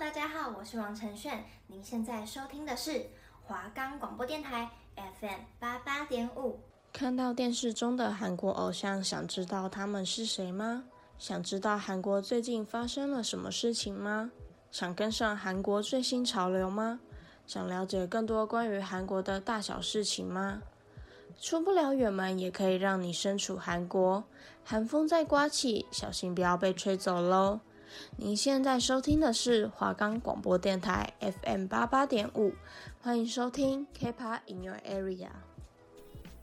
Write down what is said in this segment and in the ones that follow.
大家好，我是王晨炫。您现在收听的是华冈广播电台 FM 八八点五。看到电视中的韩国偶像，想知道他们是谁吗？想知道韩国最近发生了什么事情吗？想跟上韩国最新潮流吗？想了解更多关于韩国的大小事情吗？出不了远门，也可以让你身处韩国。寒风在刮起，小心不要被吹走喽！您现在收听的是华冈广播电台 FM 八八点五，欢迎收听 K-pop in your area。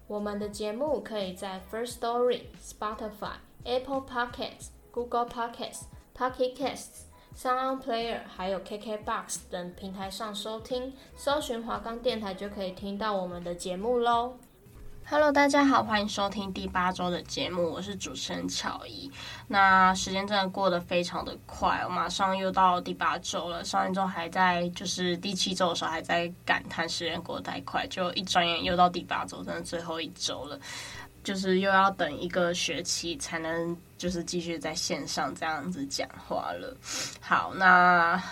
我们的节目可以在 First Story、Spotify、Apple Podcasts、Google Podcasts、Pocket Casts、Sound Player 还有 KKBox 等平台上收听，搜寻华冈电台就可以听到我们的节目喽。Hello，大家好，欢迎收听第八周的节目，我是主持人巧怡。那时间真的过得非常的快，我马上又到第八周了。上一周还在就是第七周的时候还在感叹时间过得太快，就一转眼又到第八周，真的最后一周了，就是又要等一个学期才能就是继续在线上这样子讲话了。好，那。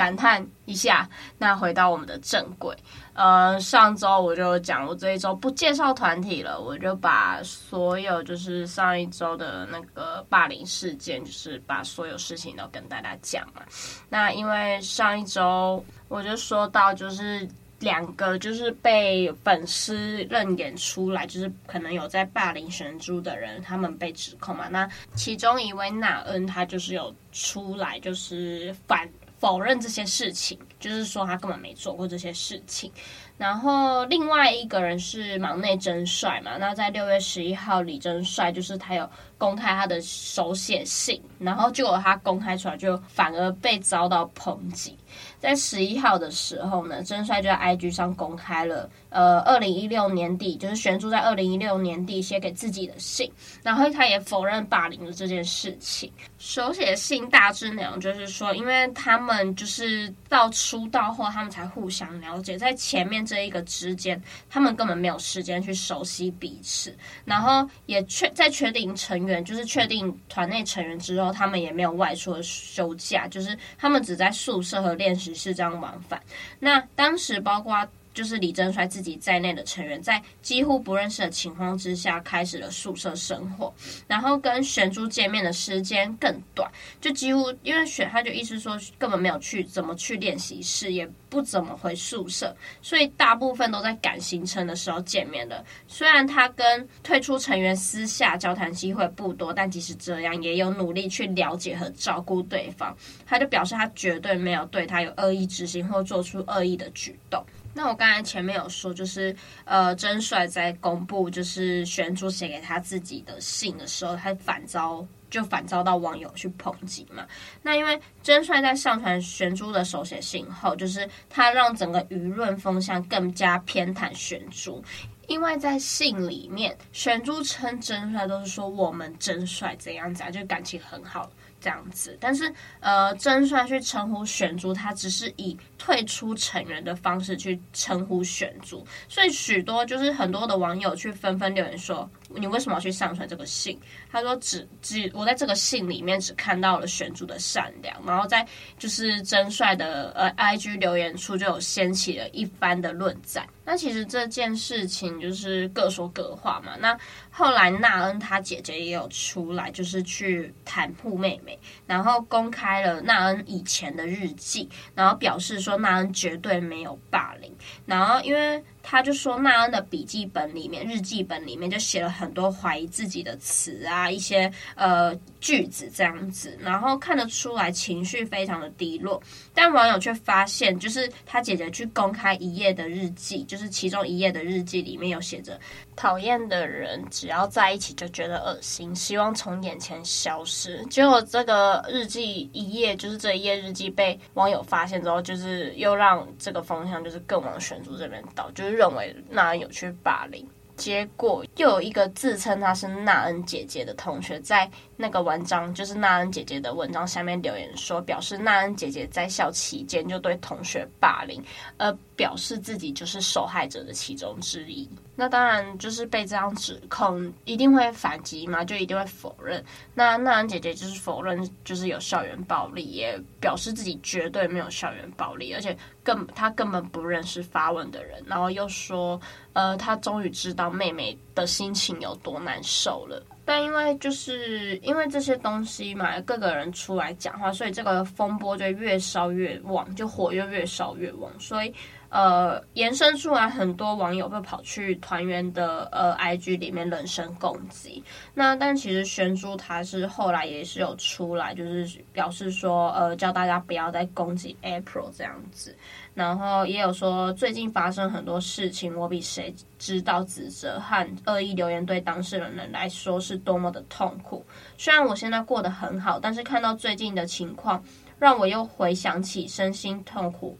感叹一下，那回到我们的正轨。呃，上周我就讲，我这一周不介绍团体了，我就把所有就是上一周的那个霸凌事件，就是把所有事情都跟大家讲嘛。那因为上一周我就说到，就是两个就是被粉丝认演出来，就是可能有在霸凌玄珠的人，他们被指控嘛。那其中一位娜恩，他就是有出来，就是反。否认这些事情，就是说他根本没做过这些事情。然后另外一个人是忙内真帅嘛，那在六月十一号，李真帅就是他有公开他的手写信，然后结果他公开出来就反而被遭到抨击。在十一号的时候呢，真帅就在 IG 上公开了，呃，二零一六年底就是玄珠在二零一六年底写给自己的信，然后他也否认霸凌了这件事情。手写信大致内容就是说，因为他们就是到出道后，他们才互相了解，在前面这一个之间，他们根本没有时间去熟悉彼此，然后也确在确定成员就是确定团内成员之后，他们也没有外出的休假，就是他们只在宿舍和练习。室这样往返。那当时包括就是李真帅自己在内的成员，在几乎不认识的情况之下，开始了宿舍生活。然后跟玄珠见面的时间更短，就几乎因为玄他就意思说根本没有去怎么去练习室，也不怎么回宿舍，所以大部分都在赶行程的时候见面的。虽然他跟退出成员私下交谈机会不多，但即使这样，也有努力去了解和照顾对方。他就表示他绝对没有对他有恶意之心或做出恶意的举动。那我刚才前面有说，就是呃，真帅在公布就是玄珠写给他自己的信的时候，他反遭就反遭到网友去抨击嘛。那因为真帅在上传玄珠的手写信后，就是他让整个舆论风向更加偏袒玄珠，因为在信里面，玄珠称真帅都是说我们真帅怎样子啊，就感情很好。这样子，但是呃，真帅去称呼玄珠，他只是以退出成员的方式去称呼玄珠，所以许多就是很多的网友去纷纷留言说，你为什么要去上传这个信？他说只只我在这个信里面只看到了玄珠的善良，然后在就是真帅的呃 IG 留言处就有掀起了一番的论战。那其实这件事情就是各说各话嘛。那后来娜恩她姐姐也有出来，就是去袒护妹妹，然后公开了娜恩以前的日记，然后表示说男人绝对没有霸凌。然后因为他就说娜恩的笔记本里面、日记本里面就写了很多怀疑自己的词啊，一些呃句子这样子，然后看得出来情绪非常的低落。但网友却发现，就是他姐姐去公开一页的日记，就是其中一页的日记里面有写着。讨厌的人只要在一起就觉得恶心，希望从眼前消失。结果这个日记一页，就是这一页日记被网友发现之后，就是又让这个风向就是更往玄珠这边倒，就是认为纳恩有去霸凌。结果又有一个自称她是纳恩姐姐的同学，在那个文章，就是纳恩姐姐的文章下面留言说，表示纳恩姐姐在校期间就对同学霸凌，而表示自己就是受害者的其中之一。那当然就是被这样指控，一定会反击嘛，就一定会否认。那娜兰姐姐就是否认，就是有校园暴力，也表示自己绝对没有校园暴力，而且更她根本不认识发问的人，然后又说，呃，她终于知道妹妹的心情有多难受了。但因为就是因为这些东西嘛，各个人出来讲话，所以这个风波就越烧越旺，就火又越烧越旺，所以。呃，延伸出来很多网友会跑去团员的呃 IG 里面人身攻击。那但其实玄珠他是后来也是有出来，就是表示说，呃，叫大家不要再攻击 April 这样子。然后也有说，最近发生很多事情，我比谁知道指责和恶意留言对当事人来说是多么的痛苦。虽然我现在过得很好，但是看到最近的情况，让我又回想起身心痛苦。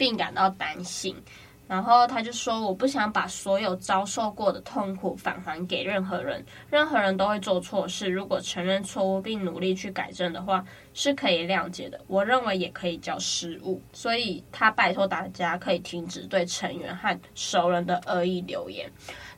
并感到担心，然后他就说：“我不想把所有遭受过的痛苦返还给任何人。任何人都会做错事，如果承认错误并努力去改正的话，是可以谅解的。我认为也可以叫失误。所以他拜托大家可以停止对成员和熟人的恶意留言。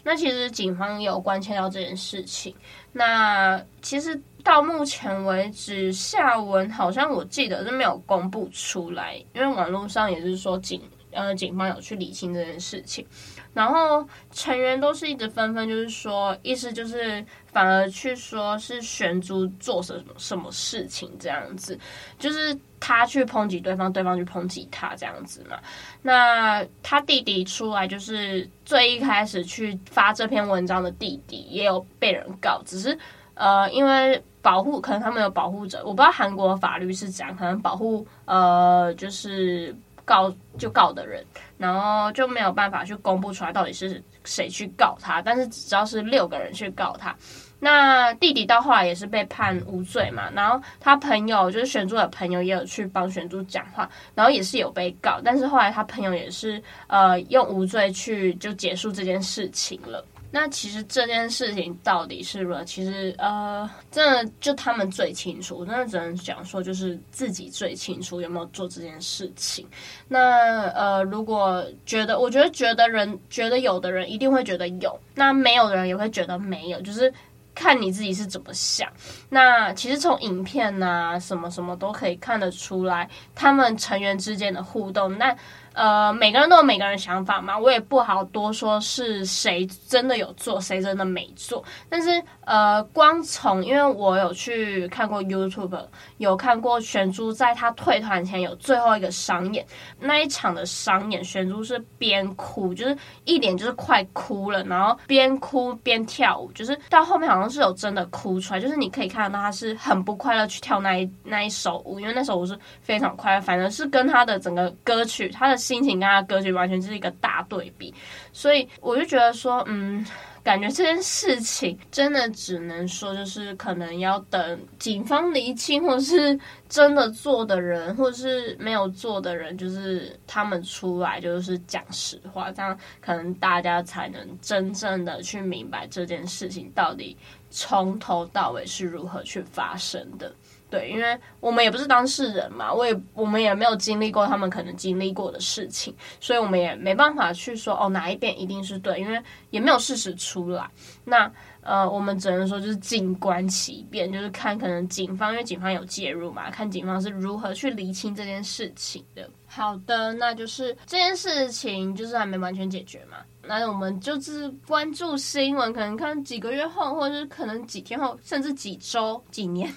那其实警方也有关切到这件事情。那其实。”到目前为止，下文好像我记得是没有公布出来，因为网络上也是说警呃警方有去理清这件事情，然后成员都是一直纷纷就是说，意思就是反而去说是玄珠做什么什么事情这样子，就是他去抨击对方，对方去抨击他这样子嘛。那他弟弟出来就是最一开始去发这篇文章的弟弟也有被人告，只是呃因为。保护可能他们有保护者，我不知道韩国法律是怎样，可能保护呃就是告就告的人，然后就没有办法去公布出来到底是谁去告他，但是只知道是六个人去告他。那弟弟到后来也是被判无罪嘛，然后他朋友就是玄珠的朋友也有去帮玄珠讲话，然后也是有被告，但是后来他朋友也是呃用无罪去就结束这件事情了。那其实这件事情到底是不是？其实呃，真的就他们最清楚，真的只能讲说就是自己最清楚有没有做这件事情。那呃，如果觉得，我觉得觉得人觉得有的人一定会觉得有，那没有的人也会觉得没有，就是看你自己是怎么想。那其实从影片呐、啊，什么什么都可以看得出来，他们成员之间的互动。那呃，每个人都有每个人想法嘛，我也不好多说是谁真的有做，谁真的没做。但是呃，光从因为我有去看过 YouTube，有看过玄珠在他退团前有最后一个商演，那一场的商演，玄珠是边哭，就是一脸就是快哭了，然后边哭边跳舞，就是到后面好像是有真的哭出来，就是你可以看到他是很不快乐去跳那一那一首舞，因为那首舞是非常快乐，反正是跟他的整个歌曲他的。心情跟他格局完全是一个大对比，所以我就觉得说，嗯，感觉这件事情真的只能说，就是可能要等警方厘清，或是真的做的人，或者是没有做的人，就是他们出来就是讲实话，这样可能大家才能真正的去明白这件事情到底从头到尾是如何去发生的。对，因为我们也不是当事人嘛，我也我们也没有经历过他们可能经历过的事情，所以我们也没办法去说哦哪一边一定是对，因为也没有事实出来。那呃，我们只能说就是静观其变，就是看可能警方，因为警方有介入嘛，看警方是如何去厘清这件事情的。好的，那就是这件事情就是还没完全解决嘛，那我们就是关注新闻，可能看几个月后，或者是可能几天后，甚至几周、几年。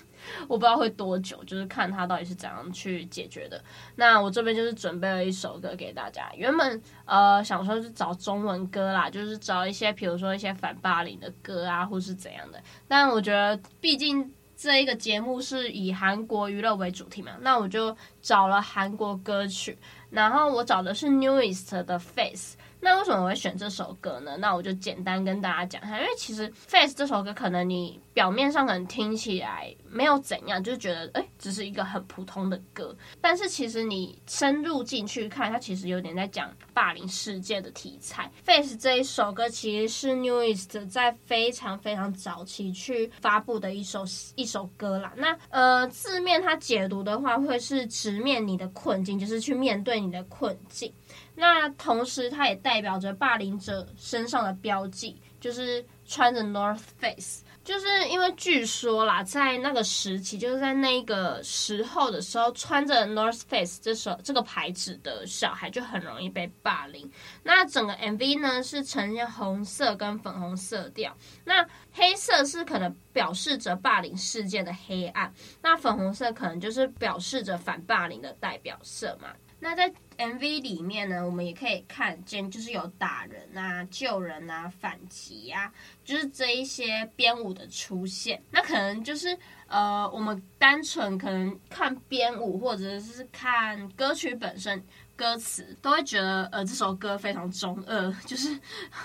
我不知道会多久，就是看他到底是怎样去解决的。那我这边就是准备了一首歌给大家。原本呃想说是找中文歌啦，就是找一些比如说一些反霸凌的歌啊，或是怎样的。但我觉得毕竟这一个节目是以韩国娱乐为主题嘛，那我就找了韩国歌曲。然后我找的是 Newest 的 Face。那为什么我会选这首歌呢？那我就简单跟大家讲一下，因为其实 Face 这首歌可能你表面上可能听起来没有怎样，就觉得哎，只是一个很普通的歌。但是其实你深入进去看，它其实有点在讲霸凌事件的题材。Face 这一首歌其实是 Newiest 在非常非常早期去发布的一首一首歌啦。那呃字面它解读的话，会是直面你的困境，就是去面对你的困境。那同时它也代表着霸凌者身上的标记，就是穿着 North Face。就是因为据说啦，在那个时期，就是在那个时候的时候，穿着 North Face 这首这个牌子的小孩就很容易被霸凌。那整个 MV 呢是呈现红色跟粉红色调，那黑色是可能表示着霸凌事件的黑暗，那粉红色可能就是表示着反霸凌的代表色嘛。那在 MV 里面呢，我们也可以看见，就是有打人啊、救人啊、反击啊，就是这一些编舞的出现。那可能就是呃，我们单纯可能看编舞，或者是看歌曲本身歌词，都会觉得呃，这首歌非常中二，就是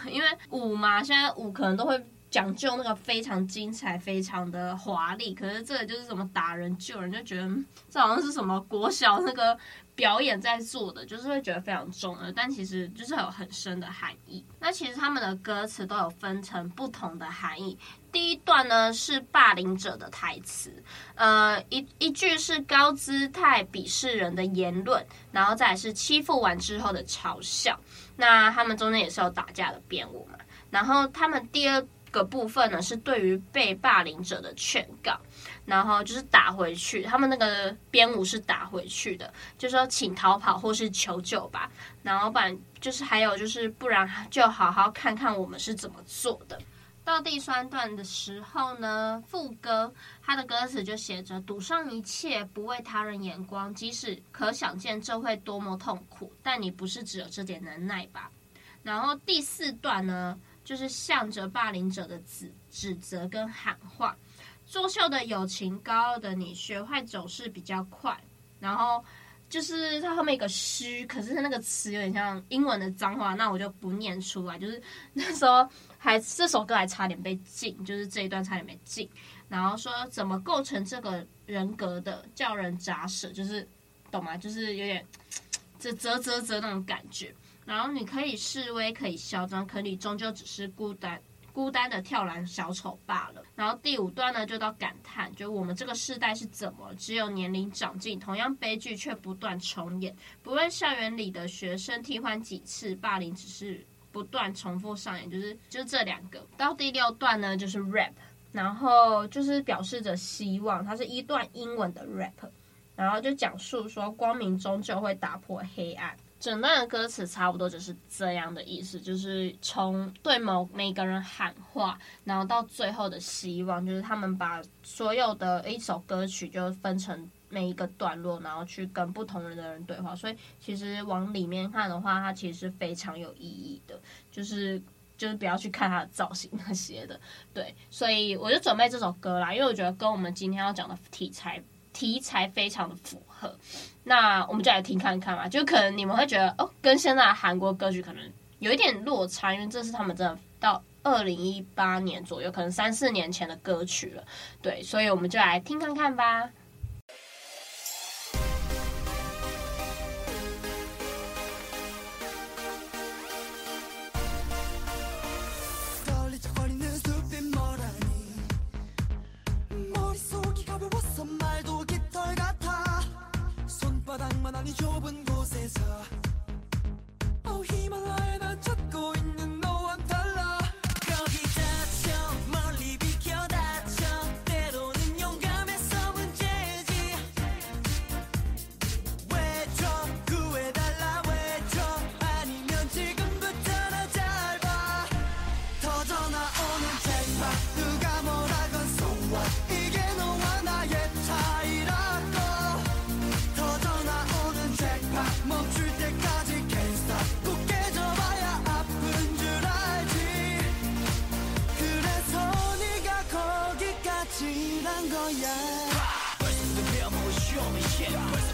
因为舞嘛，现在舞可能都会讲究那个非常精彩、非常的华丽。可是这个就是什么打人、救人，就觉得这好像是什么国小那个。表演在做的就是会觉得非常重的，但其实就是有很深的含义。那其实他们的歌词都有分成不同的含义。第一段呢是霸凌者的台词，呃，一一句是高姿态鄙视人的言论，然后再是欺负完之后的嘲笑。那他们中间也是有打架的编舞嘛。然后他们第二个部分呢是对于被霸凌者的劝告。然后就是打回去，他们那个编舞是打回去的，就说请逃跑或是求救吧。然后不然就是还有就是不然就好好看看我们是怎么做的。到第三段的时候呢，副歌他的歌词就写着：赌上一切，不为他人眼光，即使可想见这会多么痛苦，但你不是只有这点能耐吧？然后第四段呢，就是向着霸凌者的指指责跟喊话。作秀的友情，高傲的你，学坏走势比较快。然后就是它后面一个虚，可是那个词有点像英文的脏话，那我就不念出来。就是 那时候还这首歌还差点被禁，就是这一段差点被禁。然后说怎么构成这个人格的，叫人咋舍，就是懂吗？就是有点 这啧啧啧那种感觉。然后你可以示威，可以嚣张，可你终究只是孤单。孤单的跳栏小丑罢了。然后第五段呢，就到感叹，就我们这个世代是怎么只有年龄长进，同样悲剧却不断重演。不论校园里的学生替换几次，霸凌只是不断重复上演。就是就这两个。到第六段呢，就是 rap，然后就是表示着希望，它是一段英文的 rap，然后就讲述说光明终究会打破黑暗。整段的歌词差不多就是这样的意思，就是从对某每个人喊话，然后到最后的希望，就是他们把所有的一首歌曲就分成每一个段落，然后去跟不同人的人对话。所以其实往里面看的话，它其实是非常有意义的，就是就是不要去看它的造型那些的，对。所以我就准备这首歌啦，因为我觉得跟我们今天要讲的题材。题材非常的符合，那我们就来听看看嘛。就可能你们会觉得哦，跟现在韩国歌曲可能有一点落差，因为这是他们真的到二零一八年左右，可能三四年前的歌曲了。对，所以我们就来听看看吧。 이 좁은 곳에서 Oh Himalaya Yeah.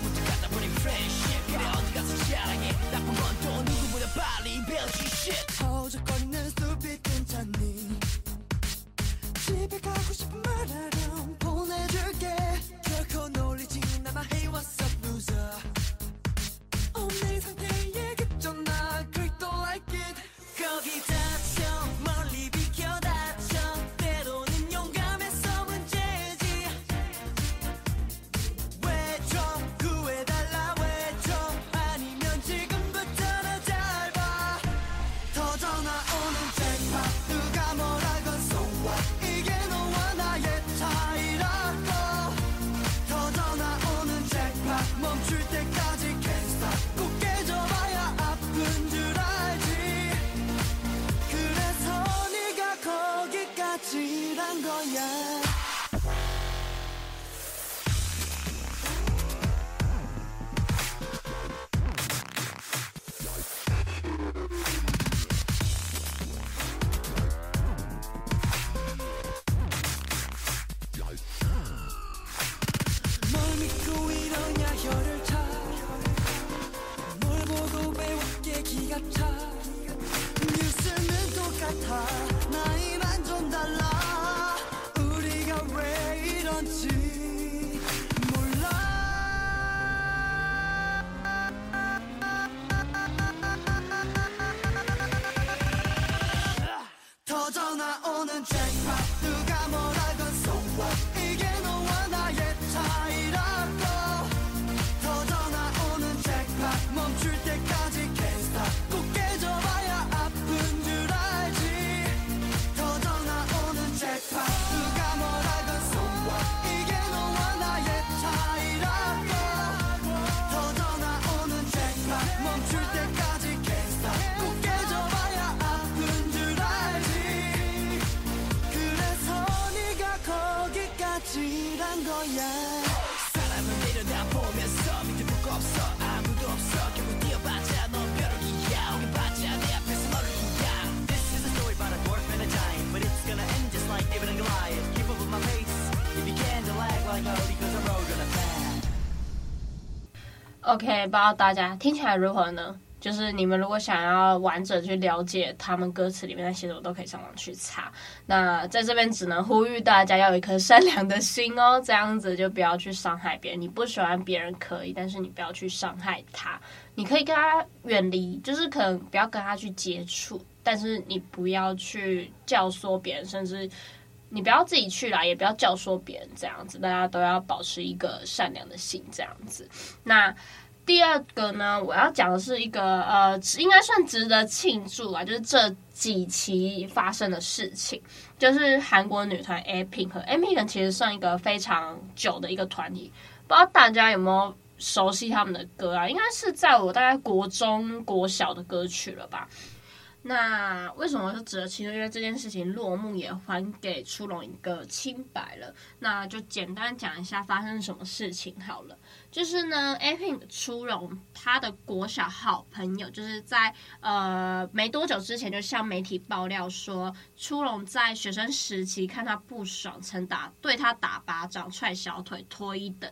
OK，不知道大家听起来如何呢？就是你们如果想要完整去了解他们歌词里面那些，我都可以上网去查。那在这边只能呼吁大家要有一颗善良的心哦，这样子就不要去伤害别人。你不喜欢别人可以，但是你不要去伤害他。你可以跟他远离，就是可能不要跟他去接触，但是你不要去教唆别人，甚至你不要自己去啦，也不要教唆别人。这样子，大家都要保持一个善良的心，这样子。那。第二个呢，我要讲的是一个呃，应该算值得庆祝啊，就是这几期发生的事情，就是韩国女团 A Pink 和 A Pink 其实算一个非常久的一个团体，不知道大家有没有熟悉他们的歌啊？应该是在我大概国中、国小的歌曲了吧。那为什么是值得庆祝？因为这件事情落幕，也还给初龙一个清白了。那就简单讲一下发生什么事情好了。就是呢，A-Pink 初龙他的国小好朋友，就是在呃没多久之前就向媒体爆料说，初龙在学生时期看他不爽，曾打对他打巴掌、踹小腿、脱衣等。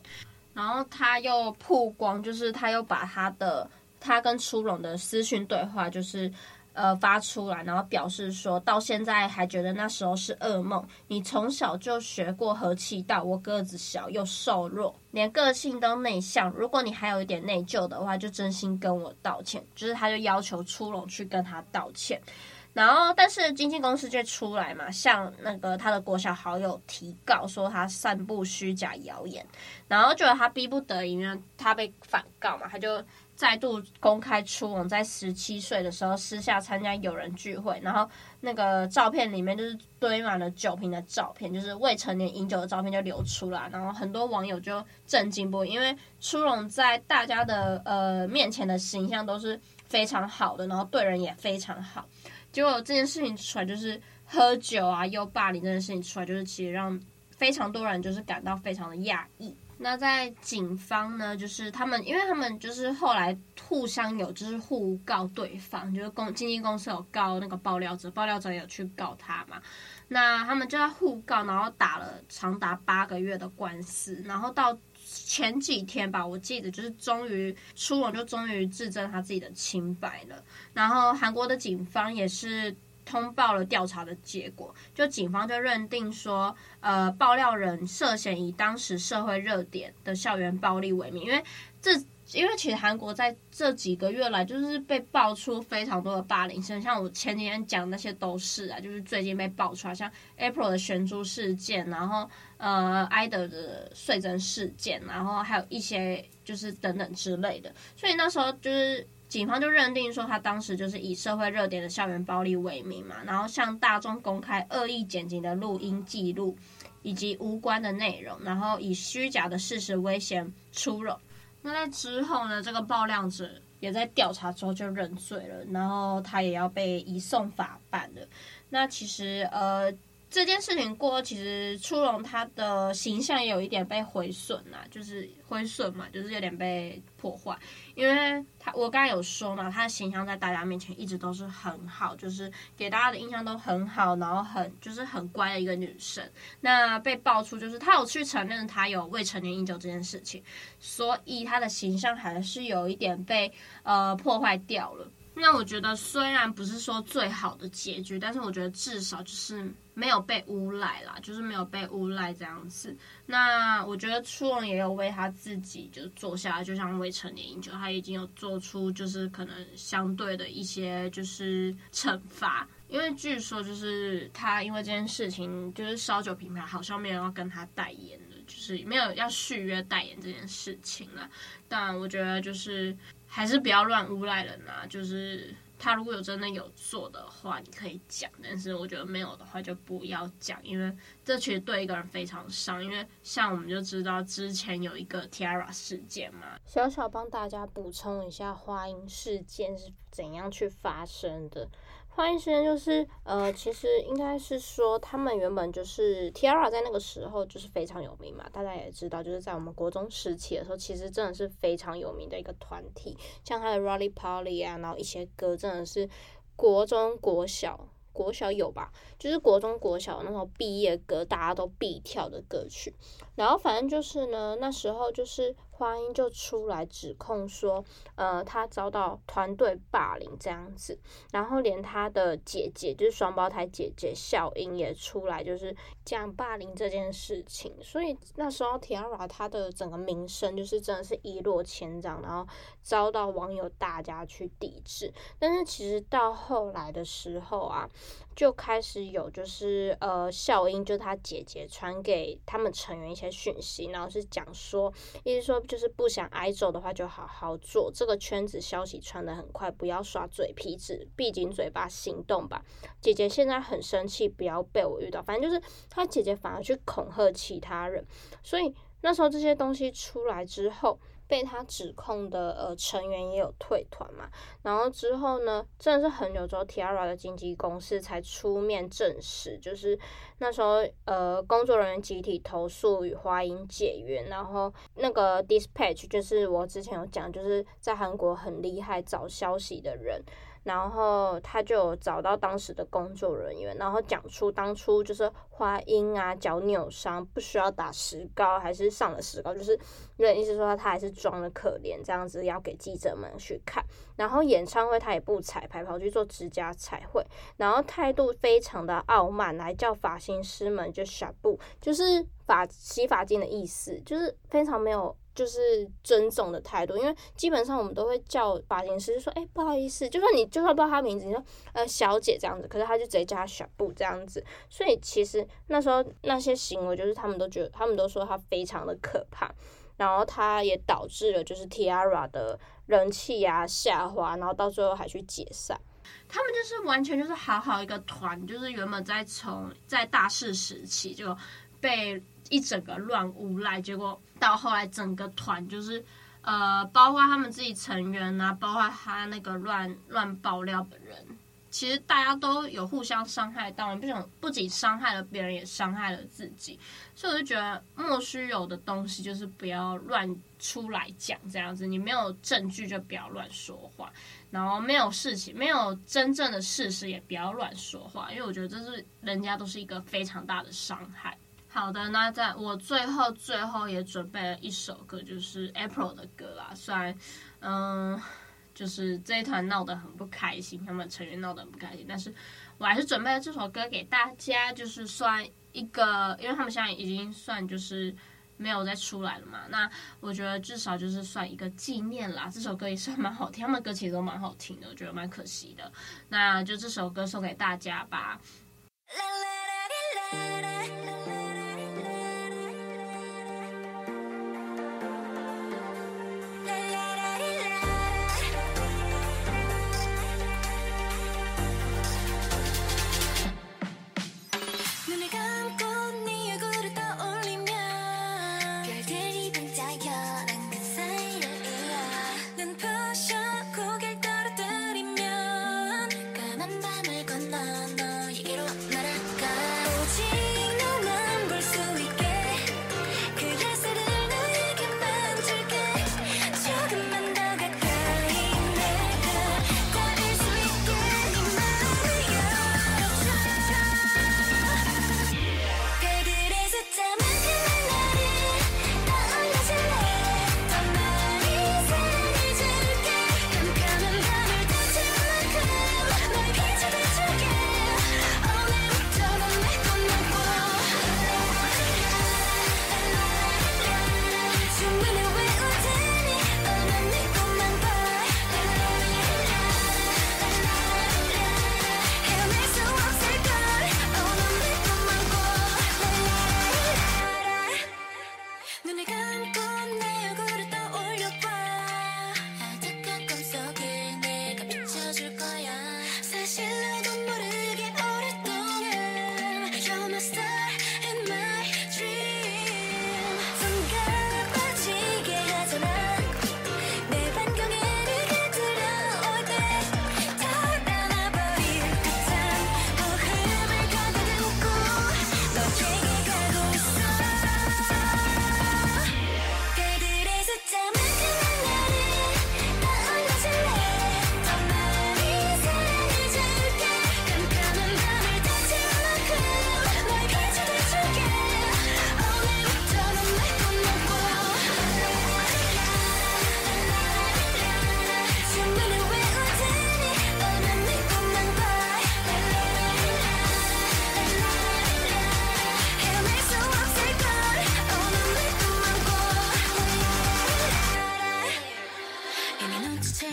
然后他又曝光，就是他又把他的他跟初龙的私讯对话，就是。呃，发出来，然后表示说到现在还觉得那时候是噩梦。你从小就学过和气道，我个子小又瘦弱，连个性都内向。如果你还有一点内疚的话，就真心跟我道歉。就是他就要求初珑去跟他道歉。然后，但是经纪公司就出来嘛，向那个他的国小好友提告，说他散布虚假谣言。然后觉得他逼不得已，因为他被反告嘛，他就。再度公开初珑在十七岁的时候私下参加友人聚会，然后那个照片里面就是堆满了酒瓶的照片，就是未成年饮酒的照片就流出来，然后很多网友就震惊不已，因为初珑在大家的呃面前的形象都是非常好的，然后对人也非常好，结果这件事情出来就是喝酒啊又霸凌这件事情出来，就是其实让非常多人就是感到非常的讶异。那在警方呢，就是他们，因为他们就是后来互相有就是互告对方，就是公经纪公司有告那个爆料者，爆料者有去告他嘛。那他们就在互告，然后打了长达八个月的官司，然后到前几天吧，我记得就是终于初珑就终于自证他自己的清白了。然后韩国的警方也是。通报了调查的结果，就警方就认定说，呃，爆料人涉嫌以当时社会热点的校园暴力为名，因为这，因为其实韩国在这几个月来就是被爆出非常多的霸凌事，像我前几天讲那些都是啊，就是最近被爆出来，像 April 的悬珠事件，然后呃，IDOL 的碎针事件，然后还有一些就是等等之类的，所以那时候就是。警方就认定说，他当时就是以社会热点的校园暴力为名嘛，然后向大众公开恶意剪辑的录音记录以及无关的内容，然后以虚假的事实威胁初珑。那在之后呢，这个爆料者也在调查之后就认罪了，然后他也要被移送法办了。那其实呃。这件事情过后，其实初珑他的形象也有一点被毁损啦，就是毁损嘛，就是有点被破坏。因为他我刚才有说嘛，他的形象在大家面前一直都是很好，就是给大家的印象都很好，然后很就是很乖的一个女生。那被爆出就是他有去承认他有未成年饮酒这件事情，所以他的形象还是有一点被呃破坏掉了。那我觉得虽然不是说最好的结局，但是我觉得至少就是。没有被诬赖啦，就是没有被诬赖这样子。那我觉得初珑也有为他自己就做下来，就像未成年饮酒，他已经有做出就是可能相对的一些就是惩罚。因为据说就是他因为这件事情，就是烧酒品牌好像没有要跟他代言的，就是没有要续约代言这件事情了。但我觉得就是还是不要乱诬赖人啊，就是。他如果有真的有做的话，你可以讲；但是我觉得没有的话，就不要讲，因为这其实对一个人非常伤。因为像我们就知道之前有一个 T-ara 事件嘛，小小帮大家补充一下，花音事件是怎样去发生的。花音事件就是，呃，其实应该是说，他们原本就是 T-ara 在那个时候就是非常有名嘛，大家也知道，就是在我们国中时期的时候，其实真的是非常有名的一个团体，像他的 Lollipolly 啊，然后一些歌真的是国中、国小、国小有吧，就是国中、国小那种毕业歌，大家都必跳的歌曲。然后反正就是呢，那时候就是花音就出来指控说，呃，他遭到团队霸凌这样子，然后连他的姐姐，就是双胞胎姐姐小英也出来，就是讲霸凌这件事情。所以那时候 T-ara 他的整个名声就是真的是一落千丈，然后遭到网友大家去抵制。但是其实到后来的时候啊。就开始有，就是呃，孝英就是他姐姐传给他们成员一些讯息，然后是讲说，意思说就是不想挨揍的话，就好好做。这个圈子消息传得很快，不要耍嘴皮子，闭紧嘴巴行动吧。姐姐现在很生气，不要被我遇到。反正就是他姐姐反而去恐吓其他人，所以那时候这些东西出来之后。被他指控的呃成员也有退团嘛，然后之后呢，真的是很久之后，T-ara 的经纪公司才出面证实，就是那时候呃工作人员集体投诉与华音解约，然后那个 Dispatch 就是我之前有讲，就是在韩国很厉害找消息的人。然后他就找到当时的工作人员，然后讲出当初就是花音啊脚扭伤不需要打石膏，还是上了石膏，就是有点意思说他还是装的可怜这样子要给记者们去看。然后演唱会他也不彩排，跑去做指甲彩绘，然后态度非常的傲慢，来叫发型师们就小布，就是发洗发精的意思，就是非常没有。就是尊重的态度，因为基本上我们都会叫发型师说：“哎、不好意思。”就算你就算不知道他名字，你说“呃，小姐”这样子，可是他就直接叫他小布这样子。所以其实那时候那些行为，就是他们都觉得，他们都说他非常的可怕，然后他也导致了就是 T-ara 的人气啊下滑，然后到最后还去解散。他们就是完全就是好好一个团，就是原本在从在大势时期就被。一整个乱无赖，结果到后来整个团就是，呃，包括他们自己成员啊，包括他那个乱乱爆料的人，其实大家都有互相伤害到，不想不仅伤害了别人，也伤害了自己，所以我就觉得莫须有的东西就是不要乱出来讲，这样子，你没有证据就不要乱说话，然后没有事情，没有真正的事实也不要乱说话，因为我觉得这是人家都是一个非常大的伤害。好的，那在我最后最后也准备了一首歌，就是 April 的歌啦。虽然，嗯，就是这一团闹得很不开心，他们成员闹得很不开心，但是我还是准备了这首歌给大家，就是算一个，因为他们现在已经算就是没有再出来了嘛。那我觉得至少就是算一个纪念啦。这首歌也是蛮好听，他们歌其实都蛮好听的，我觉得蛮可惜的。那就这首歌送给大家吧啦啦啦啦啦啦。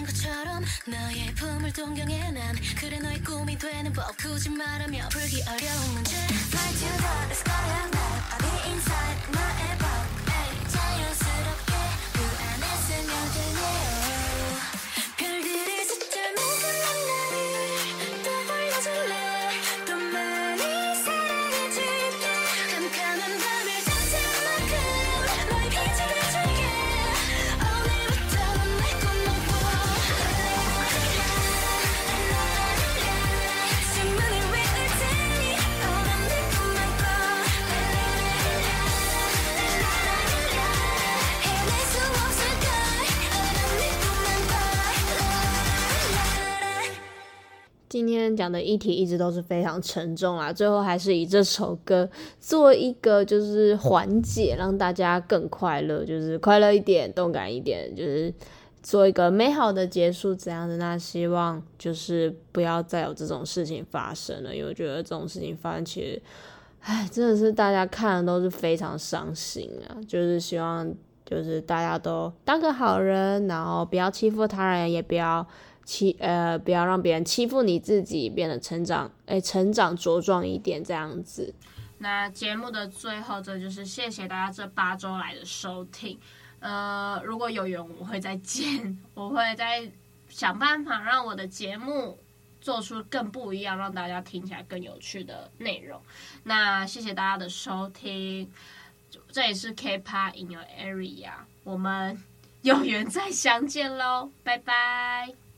된 것처럼 너의 품을 동경해 난 그래 너의 꿈이 되는 법 굳이 말하며 풀기 어려운 문제 Fly to the sky of love I'll be inside 너의 今天讲的议题一直都是非常沉重啊，最后还是以这首歌做一个就是缓解，让大家更快乐，就是快乐一点，动感一点，就是做一个美好的结束这样的。那希望就是不要再有这种事情发生了，因为我觉得这种事情发生其实，唉，真的是大家看的都是非常伤心啊。就是希望就是大家都当个好人，然后不要欺负他人，也不要。欺呃，不要让别人欺负你自己，变得成长，哎、成长茁壮一点这样子。那节目的最后，这就是谢谢大家这八周来的收听。呃，如果有缘，我会再见，我会再想办法让我的节目做出更不一样，让大家听起来更有趣的内容。那谢谢大家的收听，这里是 K-pop in your area，我们有缘再相见喽，拜拜。